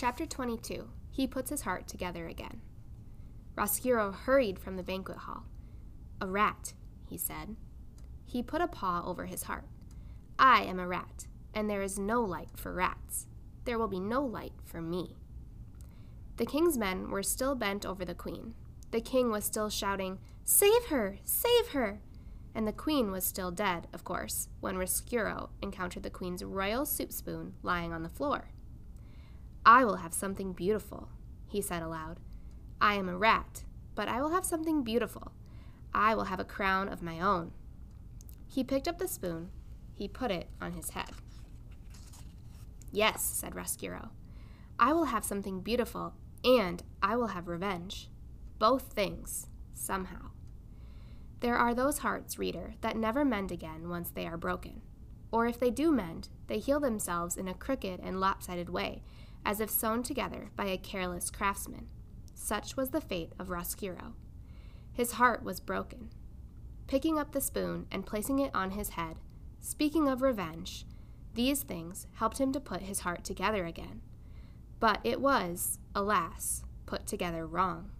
Chapter 22 He Puts His Heart Together Again. Roscuro hurried from the banquet hall. A rat, he said. He put a paw over his heart. I am a rat, and there is no light for rats. There will be no light for me. The king's men were still bent over the queen. The king was still shouting, Save her! Save her! And the queen was still dead, of course, when Roscuro encountered the queen's royal soup spoon lying on the floor. I will have something beautiful, he said aloud. I am a rat, but I will have something beautiful. I will have a crown of my own. He picked up the spoon. He put it on his head. Yes, said Roscuro. I will have something beautiful, and I will have revenge. Both things, somehow. There are those hearts, reader, that never mend again once they are broken. Or if they do mend, they heal themselves in a crooked and lopsided way, as if sewn together by a careless craftsman. Such was the fate of Roscuro. His heart was broken. Picking up the spoon and placing it on his head, speaking of revenge, these things helped him to put his heart together again. But it was, alas, put together wrong.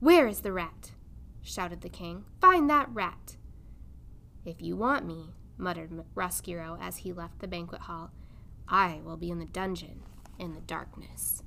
Where is the rat? shouted the king. Find that rat! If you want me, muttered Roscuro as he left the banquet hall, I will be in the dungeon in the darkness.